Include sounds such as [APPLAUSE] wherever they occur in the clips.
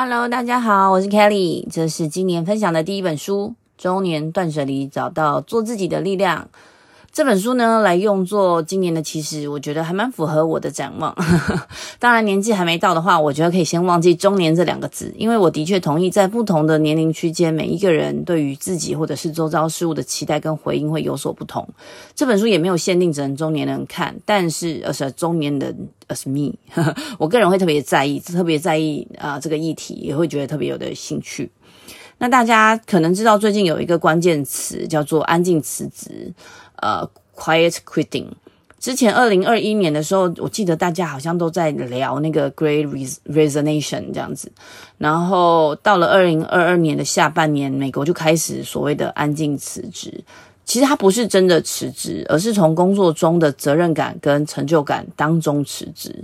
Hello，大家好，我是 Kelly，这是今年分享的第一本书《中年断舍离，找到做自己的力量》。这本书呢，来用作今年的其实，我觉得还蛮符合我的展望。[LAUGHS] 当然，年纪还没到的话，我觉得可以先忘记“中年”这两个字，因为我的确同意，在不同的年龄区间，每一个人对于自己或者是周遭事物的期待跟回应会有所不同。这本书也没有限定只能中年人看，但是而是中年人，as me，[LAUGHS] 我个人会特别在意，特别在意啊、呃、这个议题，也会觉得特别有的兴趣。那大家可能知道，最近有一个关键词叫做“安静辞职”。呃、，quiet quitting。之前二零二一年的时候，我记得大家好像都在聊那个 Great Resignation 这样子。然后到了二零二二年的下半年，美国就开始所谓的安静辞职。其实它不是真的辞职，而是从工作中的责任感跟成就感当中辞职。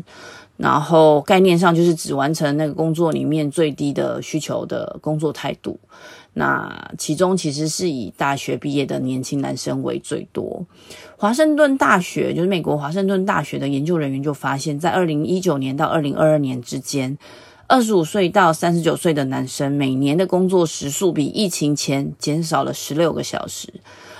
然后概念上就是只完成那个工作里面最低的需求的工作态度。那其中其实是以大学毕业的年轻男生为最多。华盛顿大学就是美国华盛顿大学的研究人员就发现，在二零一九年到二零二二年之间，二十五岁到三十九岁的男生每年的工作时数比疫情前减少了十六个小时，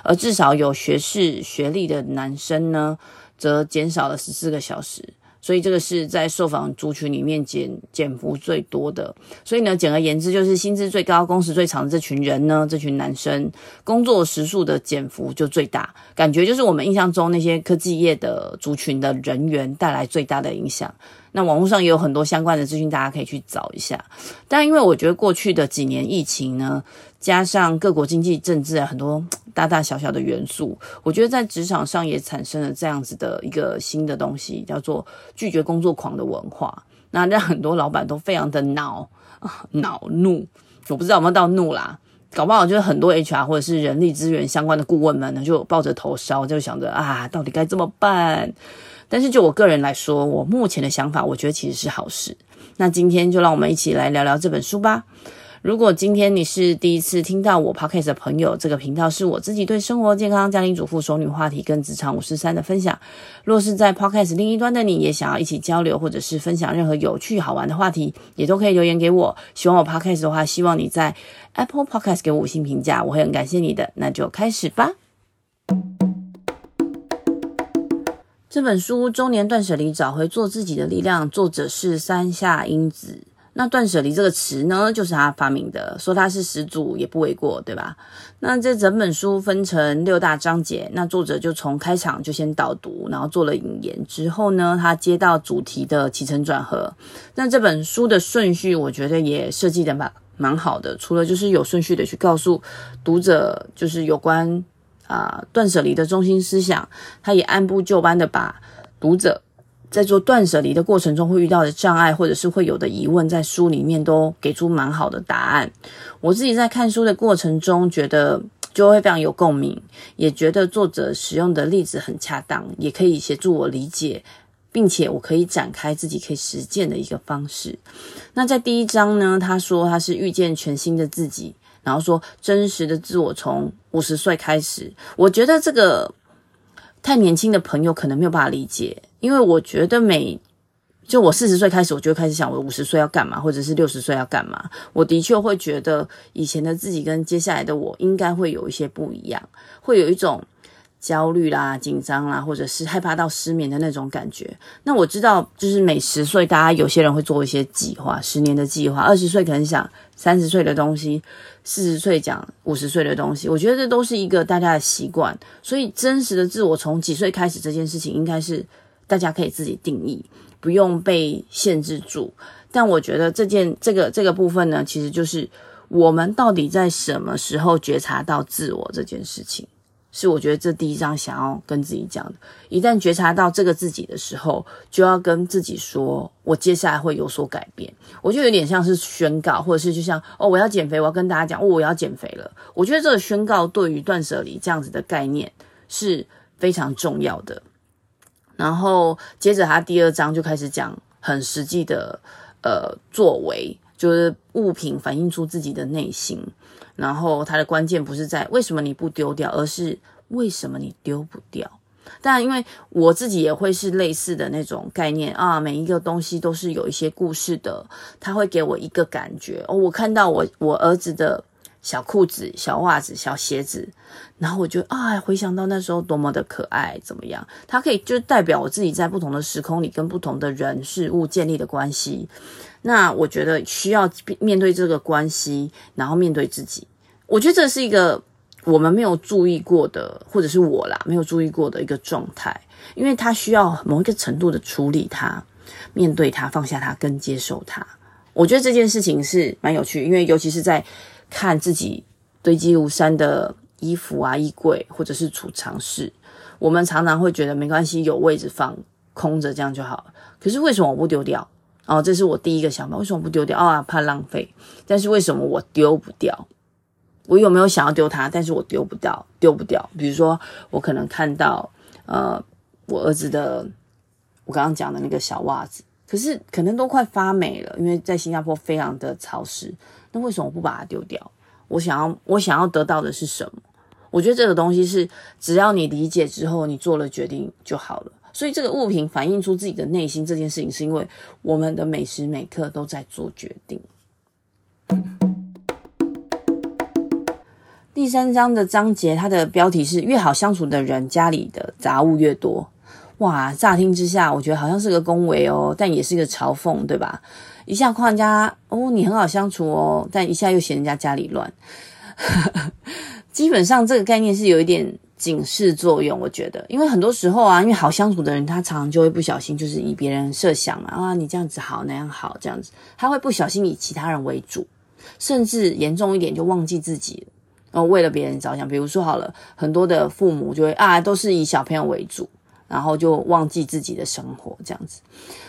而至少有学士学历的男生呢，则减少了十四个小时。所以这个是在受访族群里面减减幅最多的。所以呢，简而言之，就是薪资最高、工时最长的这群人呢，这群男生工作时数的减幅就最大。感觉就是我们印象中那些科技业的族群的人员带来最大的影响。那网络上也有很多相关的资讯，大家可以去找一下。但因为我觉得过去的几年疫情呢，加上各国经济政治，很多。大大小小的元素，我觉得在职场上也产生了这样子的一个新的东西，叫做拒绝工作狂的文化。那让很多老板都非常的恼恼怒，我不知道有没有到怒啦，搞不好就是很多 HR 或者是人力资源相关的顾问们呢，就抱着头烧，就想着啊，到底该怎么办？但是就我个人来说，我目前的想法，我觉得其实是好事。那今天就让我们一起来聊聊这本书吧。如果今天你是第一次听到我 podcast 的朋友，这个频道是我自己对生活、健康、家庭主妇、熟女话题跟职场五四三的分享。若是在 podcast 另一端的你，也想要一起交流，或者是分享任何有趣好玩的话题，也都可以留言给我。喜欢我 podcast 的话，希望你在 Apple Podcast 给我五星评价，我会很感谢你的。那就开始吧。这本书《中年断舍离，找回做自己的力量》，作者是山下英子。那断舍离这个词呢，就是他发明的，说他是始祖也不为过，对吧？那这整本书分成六大章节，那作者就从开场就先导读，然后做了引言，之后呢，他接到主题的起承转合。那这本书的顺序，我觉得也设计的蛮蛮好的，除了就是有顺序的去告诉读者，就是有关啊、断舍离的中心思想，他也按部就班的把读者。在做断舍离的过程中会遇到的障碍，或者是会有的疑问，在书里面都给出蛮好的答案。我自己在看书的过程中，觉得就会非常有共鸣，也觉得作者使用的例子很恰当，也可以协助我理解，并且我可以展开自己可以实践的一个方式。那在第一章呢，他说他是遇见全新的自己，然后说真实的自我从五十岁开始。我觉得这个。太年轻的朋友可能没有办法理解，因为我觉得每就我四十岁开始，我就开始想我五十岁要干嘛，或者是六十岁要干嘛。我的确会觉得以前的自己跟接下来的我应该会有一些不一样，会有一种焦虑啦、紧张啦，或者是害怕到失眠的那种感觉。那我知道，就是每十岁，大家有些人会做一些计划，十年的计划。二十岁可能想三十岁的东西。四十岁讲五十岁的东西，我觉得这都是一个大家的习惯，所以真实的自我从几岁开始这件事情，应该是大家可以自己定义，不用被限制住。但我觉得这件这个这个部分呢，其实就是我们到底在什么时候觉察到自我这件事情。是我觉得这第一章想要跟自己讲的，一旦觉察到这个自己的时候，就要跟自己说，我接下来会有所改变。我就有点像是宣告，或者是就像哦，我要减肥，我要跟大家讲，哦，我要减肥了。我觉得这个宣告对于断舍离这样子的概念是非常重要的。然后接着他第二章就开始讲很实际的呃作为，就是物品反映出自己的内心。然后它的关键不是在为什么你不丢掉，而是为什么你丢不掉。但因为我自己也会是类似的那种概念啊，每一个东西都是有一些故事的，它会给我一个感觉哦。我看到我我儿子的小裤子、小袜子、小鞋子，然后我就啊，回想到那时候多么的可爱，怎么样？它可以就代表我自己在不同的时空里跟不同的人事物建立的关系。那我觉得需要面对这个关系，然后面对自己。我觉得这是一个。我们没有注意过的，或者是我啦，没有注意过的一个状态，因为他需要某一个程度的处理它，面对它，放下它，跟接受它。我觉得这件事情是蛮有趣，因为尤其是在看自己堆积如山的衣服啊、衣柜或者是储藏室，我们常常会觉得没关系，有位置放，空着这样就好了。可是为什么我不丢掉？哦，这是我第一个想法，为什么不丢掉？啊、哦，怕浪费。但是为什么我丢不掉？我有没有想要丢它？但是我丢不掉，丢不掉。比如说，我可能看到，呃，我儿子的，我刚刚讲的那个小袜子，可是可能都快发霉了，因为在新加坡非常的潮湿。那为什么不把它丢掉？我想要，我想要得到的是什么？我觉得这个东西是，只要你理解之后，你做了决定就好了。所以这个物品反映出自己的内心这件事情，是因为我们的每时每刻都在做决定。第三章的章节，它的标题是“越好相处的人，家里的杂物越多”。哇，乍听之下，我觉得好像是个恭维哦，但也是个嘲讽，对吧？一下夸人家哦，你很好相处哦，但一下又嫌人家家里乱。[LAUGHS] 基本上这个概念是有一点警示作用，我觉得，因为很多时候啊，因为好相处的人，他常常就会不小心，就是以别人设想嘛，啊，你这样子好，那样好，这样子，他会不小心以其他人为主，甚至严重一点就忘记自己了。哦，为了别人着想，比如说好了，很多的父母就会啊，都是以小朋友为主，然后就忘记自己的生活这样子。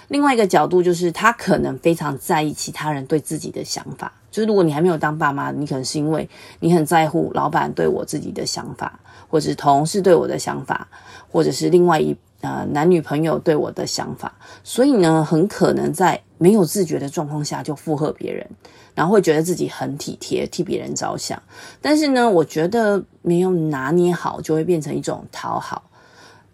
另外一个角度就是，他可能非常在意其他人对自己的想法。就是如果你还没有当爸妈，你可能是因为你很在乎老板对我自己的想法，或者是同事对我的想法，或者是另外一呃男女朋友对我的想法，所以呢，很可能在没有自觉的状况下就附和别人。然后会觉得自己很体贴，替别人着想，但是呢，我觉得没有拿捏好，就会变成一种讨好。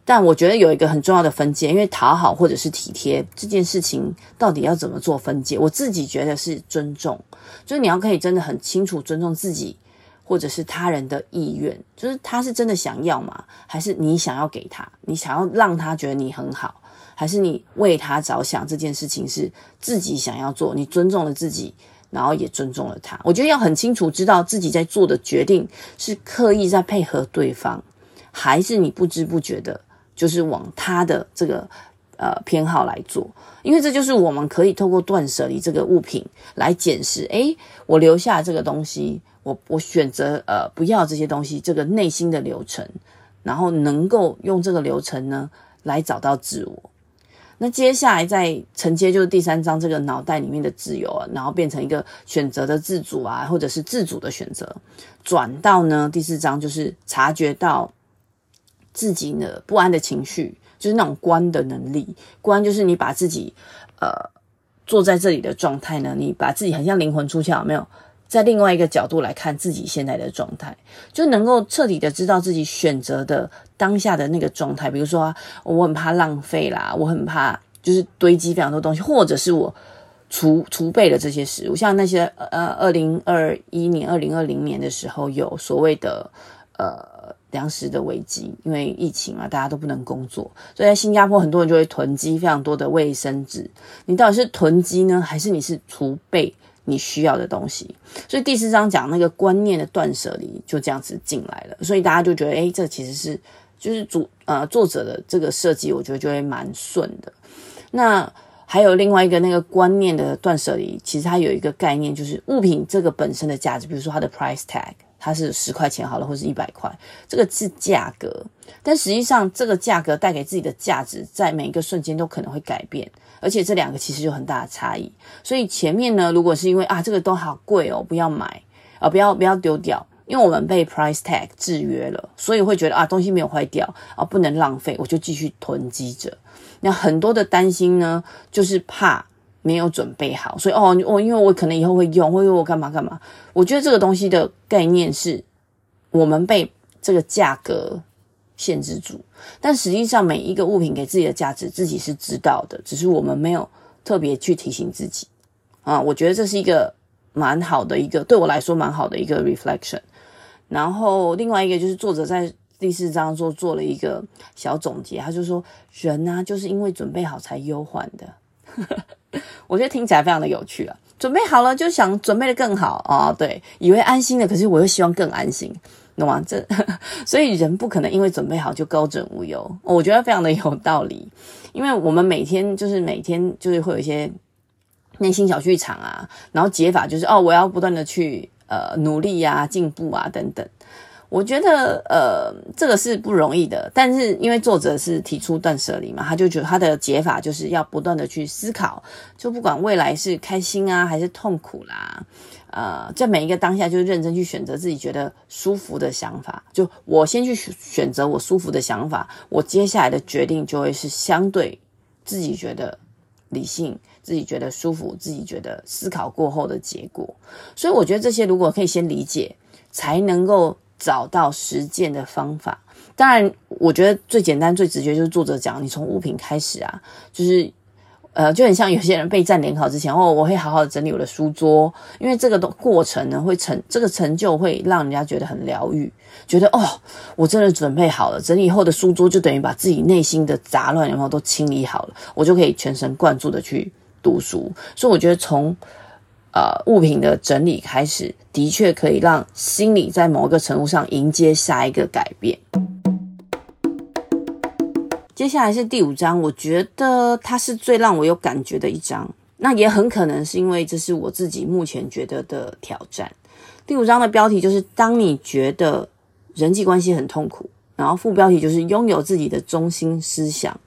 但我觉得有一个很重要的分界，因为讨好或者是体贴这件事情，到底要怎么做分界？我自己觉得是尊重，就是你要可以真的很清楚尊重自己或者是他人的意愿，就是他是真的想要吗？还是你想要给他？你想要让他觉得你很好，还是你为他着想？这件事情是自己想要做，你尊重了自己。然后也尊重了他，我觉得要很清楚知道自己在做的决定是刻意在配合对方，还是你不知不觉的，就是往他的这个呃偏好来做。因为这就是我们可以透过断舍离这个物品来检视，诶，我留下这个东西，我我选择呃不要这些东西，这个内心的流程，然后能够用这个流程呢来找到自我。那接下来再承接就是第三章这个脑袋里面的自由啊，然后变成一个选择的自主啊，或者是自主的选择，转到呢第四章就是察觉到自己的不安的情绪，就是那种观的能力。观就是你把自己呃坐在这里的状态呢，你把自己很像灵魂出窍，有没有？在另外一个角度来看自己现在的状态，就能够彻底的知道自己选择的当下的那个状态。比如说，我很怕浪费啦，我很怕就是堆积非常多东西，或者是我储储备了这些食物，像那些呃，二零二一年、二零二零年的时候有所谓的呃粮食的危机，因为疫情嘛，大家都不能工作，所以在新加坡很多人就会囤积非常多的卫生纸。你到底是囤积呢，还是你是储备？你需要的东西，所以第四章讲那个观念的断舍离就这样子进来了，所以大家就觉得，诶，这其实是就是主呃作者的这个设计，我觉得就会蛮顺的。那还有另外一个那个观念的断舍离，其实它有一个概念，就是物品这个本身的价值，比如说它的 price tag。它是十块钱好了，或是一百块，这个是价格，但实际上这个价格带给自己的价值，在每一个瞬间都可能会改变，而且这两个其实有很大的差异。所以前面呢，如果是因为啊这个都好贵哦，不要买啊，不要不要丢掉，因为我们被 price tag 制约了，所以会觉得啊东西没有坏掉啊，不能浪费，我就继续囤积着。那很多的担心呢，就是怕。没有准备好，所以哦，我因为我可能以后会用，会用我干嘛干嘛？我觉得这个东西的概念是，我们被这个价格限制住。但实际上，每一个物品给自己的价值，自己是知道的，只是我们没有特别去提醒自己啊。我觉得这是一个蛮好的一个，对我来说蛮好的一个 reflection。然后另外一个就是作者在第四章做做了一个小总结，他就说人呢、就是因为准备好才忧患的。[LAUGHS] 我觉得听起来非常的有趣啊！准备好了就想准备的更好啊，对，以为安心了，可是我又希望更安心，懂吗？这 [LAUGHS] 所以人不可能因为准备好就高枕无忧，我觉得非常的有道理。因为我们每天就是每天就是会有一些内心小剧场啊，然后解法就是哦，我要不断的去呃努力啊、进步啊等等。我觉得，呃，这个是不容易的。但是因为作者是提出断舍离嘛，他就觉得他的解法就是要不断的去思考，就不管未来是开心啊还是痛苦啦，呃，在每一个当下就认真去选择自己觉得舒服的想法。就我先去选择我舒服的想法，我接下来的决定就会是相对自己觉得理性、自己觉得舒服、自己觉得思考过后的结果。所以我觉得这些如果可以先理解，才能够。找到实践的方法，当然，我觉得最简单、最直觉就是作者讲，你从物品开始啊，就是，呃，就很像有些人备战联考之前，哦，我会好好整理我的书桌，因为这个过程呢，会成这个成就会让人家觉得很疗愈，觉得哦，我真的准备好了，整理以后的书桌就等于把自己内心的杂乱然后都清理好了，我就可以全神贯注的去读书，所以我觉得从。呃，物品的整理开始，的确可以让心理在某一个程度上迎接下一个改变。接下来是第五章，我觉得它是最让我有感觉的一章。那也很可能是因为这是我自己目前觉得的挑战。第五章的标题就是“当你觉得人际关系很痛苦”，然后副标题就是“拥有自己的中心思想”。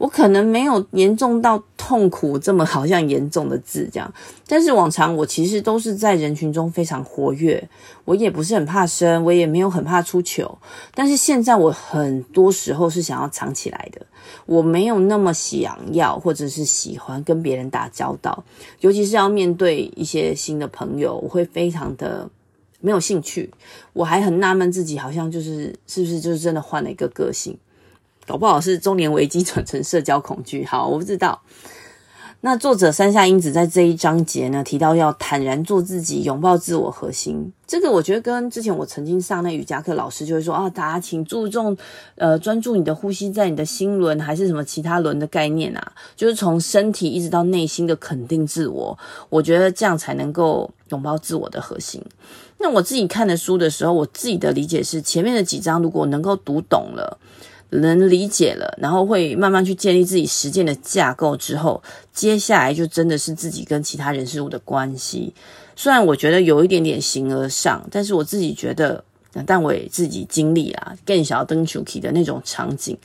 我可能没有严重到痛苦这么好像严重的字这样，但是往常我其实都是在人群中非常活跃，我也不是很怕生，我也没有很怕出糗，但是现在我很多时候是想要藏起来的，我没有那么想要或者是喜欢跟别人打交道，尤其是要面对一些新的朋友，我会非常的没有兴趣，我还很纳闷自己好像就是是不是就是真的换了一个个性。搞不好是中年危机转成社交恐惧，好，我不知道。那作者山下英子在这一章节呢，提到要坦然做自己，拥抱自我核心。这个我觉得跟之前我曾经上那瑜伽课，老师就会说啊，大家请注重呃专注你的呼吸，在你的心轮还是什么其他轮的概念啊，就是从身体一直到内心的肯定自我。我觉得这样才能够拥抱自我的核心。那我自己看的书的时候，我自己的理解是，前面的几章如果能够读懂了。能理解了，然后会慢慢去建立自己实践的架构之后，接下来就真的是自己跟其他人事物的关系。虽然我觉得有一点点形而上，但是我自己觉得，但我也自己经历啊，更想要登出去的那种场景。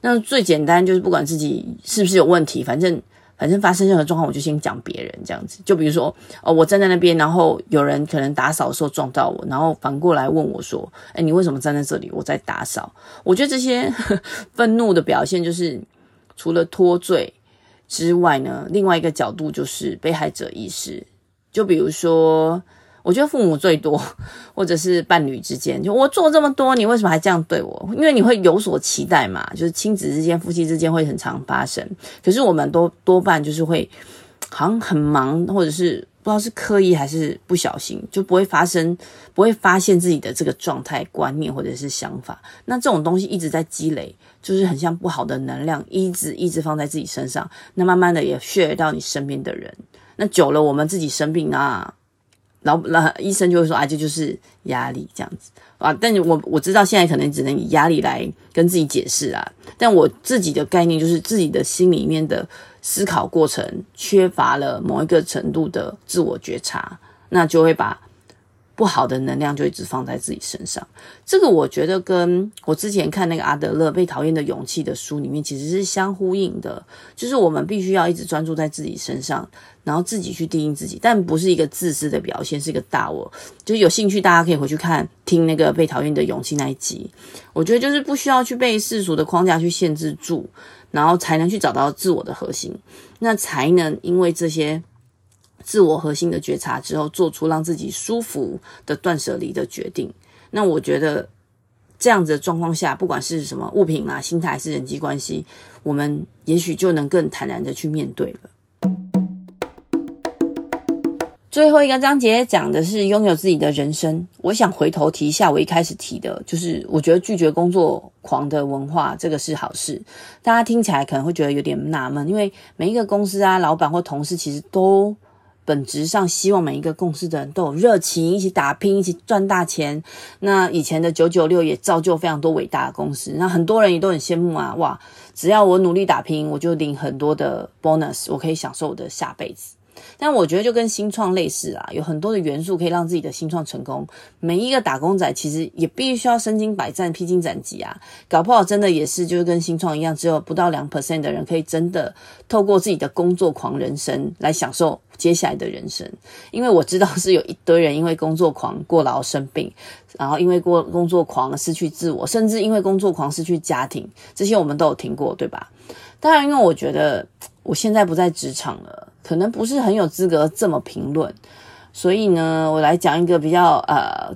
那最简单就是不管自己是不是有问题，反正。反正发生任何状况，我就先讲别人这样子。就比如说，哦，我站在那边，然后有人可能打扫的时候撞到我，然后反过来问我说：“哎，你为什么站在这里？我在打扫。”我觉得这些 [LAUGHS] 愤怒的表现，就是除了脱罪之外呢，另外一个角度就是被害者意识。就比如说。我觉得父母最多，[LAUGHS] 或者是伴侣之间，就我做这么多，你为什么还这样对我？因为你会有所期待嘛，就是亲子之间、夫妻之间会很常发生。可是我们都多半就是会好像很忙，或者是不知道是刻意还是不小心，就不会发生，不会发现自己的这个状态、观念或者是想法。那这种东西一直在积累，就是很像不好的能量，一直一直放在自己身上。那慢慢的也削弱到你身边的人。那久了，我们自己生病啊。然后，那医生就会说：“啊，这就是压力这样子啊。”但我我知道现在可能只能以压力来跟自己解释啊。但我自己的概念就是自己的心里面的思考过程缺乏了某一个程度的自我觉察，那就会把。不好的能量就一直放在自己身上，这个我觉得跟我之前看那个阿德勒《被讨厌的勇气》的书里面其实是相呼应的，就是我们必须要一直专注在自己身上，然后自己去定义自己，但不是一个自私的表现，是一个大我。就有兴趣大家可以回去看听那个《被讨厌的勇气》那一集，我觉得就是不需要去被世俗的框架去限制住，然后才能去找到自我的核心，那才能因为这些。自我核心的觉察之后，做出让自己舒服的断舍离的决定。那我觉得，这样子的状况下，不管是什么物品啊、心态还是人际关系，我们也许就能更坦然的去面对了。最后一个章节讲的是拥有自己的人生。我想回头提一下，我一开始提的就是，我觉得拒绝工作狂的文化，这个是好事。大家听起来可能会觉得有点纳闷，因为每一个公司啊，老板或同事其实都本质上希望每一个共事的人都有热情，一起打拼，一起赚大钱。那以前的九九六也造就非常多伟大的公司，那很多人也都很羡慕啊，哇，只要我努力打拼，我就领很多的 bonus，我可以享受我的下辈子。但我觉得就跟新创类似啊，有很多的元素可以让自己的新创成功。每一个打工仔其实也必须要身经百战、披荆斩棘啊，搞不好真的也是就跟新创一样，只有不到两 percent 的人可以真的透过自己的工作狂人生来享受接下来的人生。因为我知道是有一堆人因为工作狂过劳生病，然后因为过工作狂失去自我，甚至因为工作狂失去家庭，这些我们都有听过，对吧？当然，因为我觉得我现在不在职场了。可能不是很有资格这么评论，所以呢，我来讲一个比较呃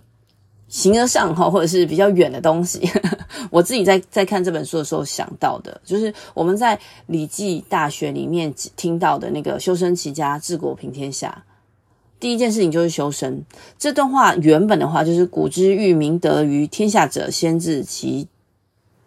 形而上哈，或者是比较远的东西。[LAUGHS] 我自己在在看这本书的时候想到的，就是我们在《礼记·大学》里面听到的那个“修身齐家，治国平天下”。第一件事情就是修身。这段话原本的话就是“古之欲明德于天下者，先治其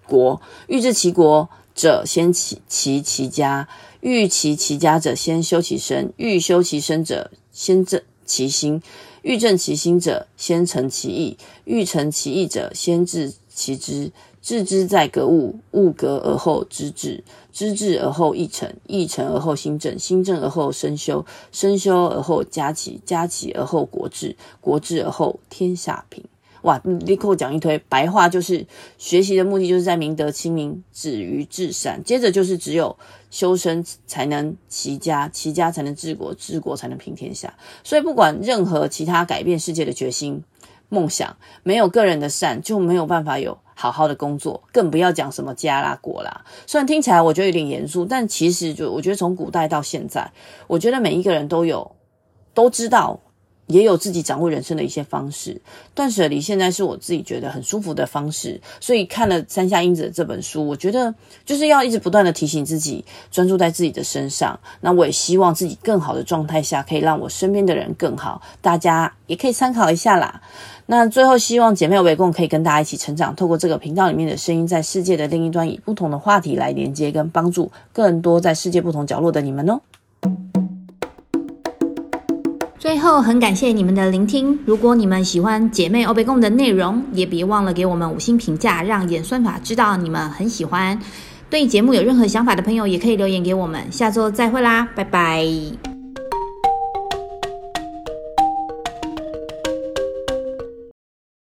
国；欲治其国者，先齐其家。”欲齐其家者，先修其身；欲修其身者，先正其心；欲正其心者，先诚其意；欲诚其意者，先治其知。致知在格物，物格而后知至，知至而后意诚，意诚而后心正，心正而后身修，身修而后家齐，家齐而后国治，国治而后天下平。哇，立刻讲一堆白话，就是学习的目的就是在明德亲民，止于至善。接着就是只有修身才能齐家，齐家才能治国，治国才能平天下。所以不管任何其他改变世界的决心、梦想，没有个人的善，就没有办法有好好的工作，更不要讲什么家啦、国啦。虽然听起来我觉得有点严肃，但其实就我觉得从古代到现在，我觉得每一个人都有都知道。也有自己掌握人生的一些方式，断舍离现在是我自己觉得很舒服的方式，所以看了山下英子的这本书，我觉得就是要一直不断的提醒自己，专注在自己的身上。那我也希望自己更好的状态下，可以让我身边的人更好，大家也可以参考一下啦。那最后希望姐妹围共可以跟大家一起成长，透过这个频道里面的声音，在世界的另一端，以不同的话题来连接跟帮助更多在世界不同角落的你们哦。最后，很感谢你们的聆听。如果你们喜欢姐妹欧贝贡的内容，也别忘了给我们五星评价，让演算法知道你们很喜欢。对节目有任何想法的朋友，也可以留言给我们。下周再会啦，拜拜。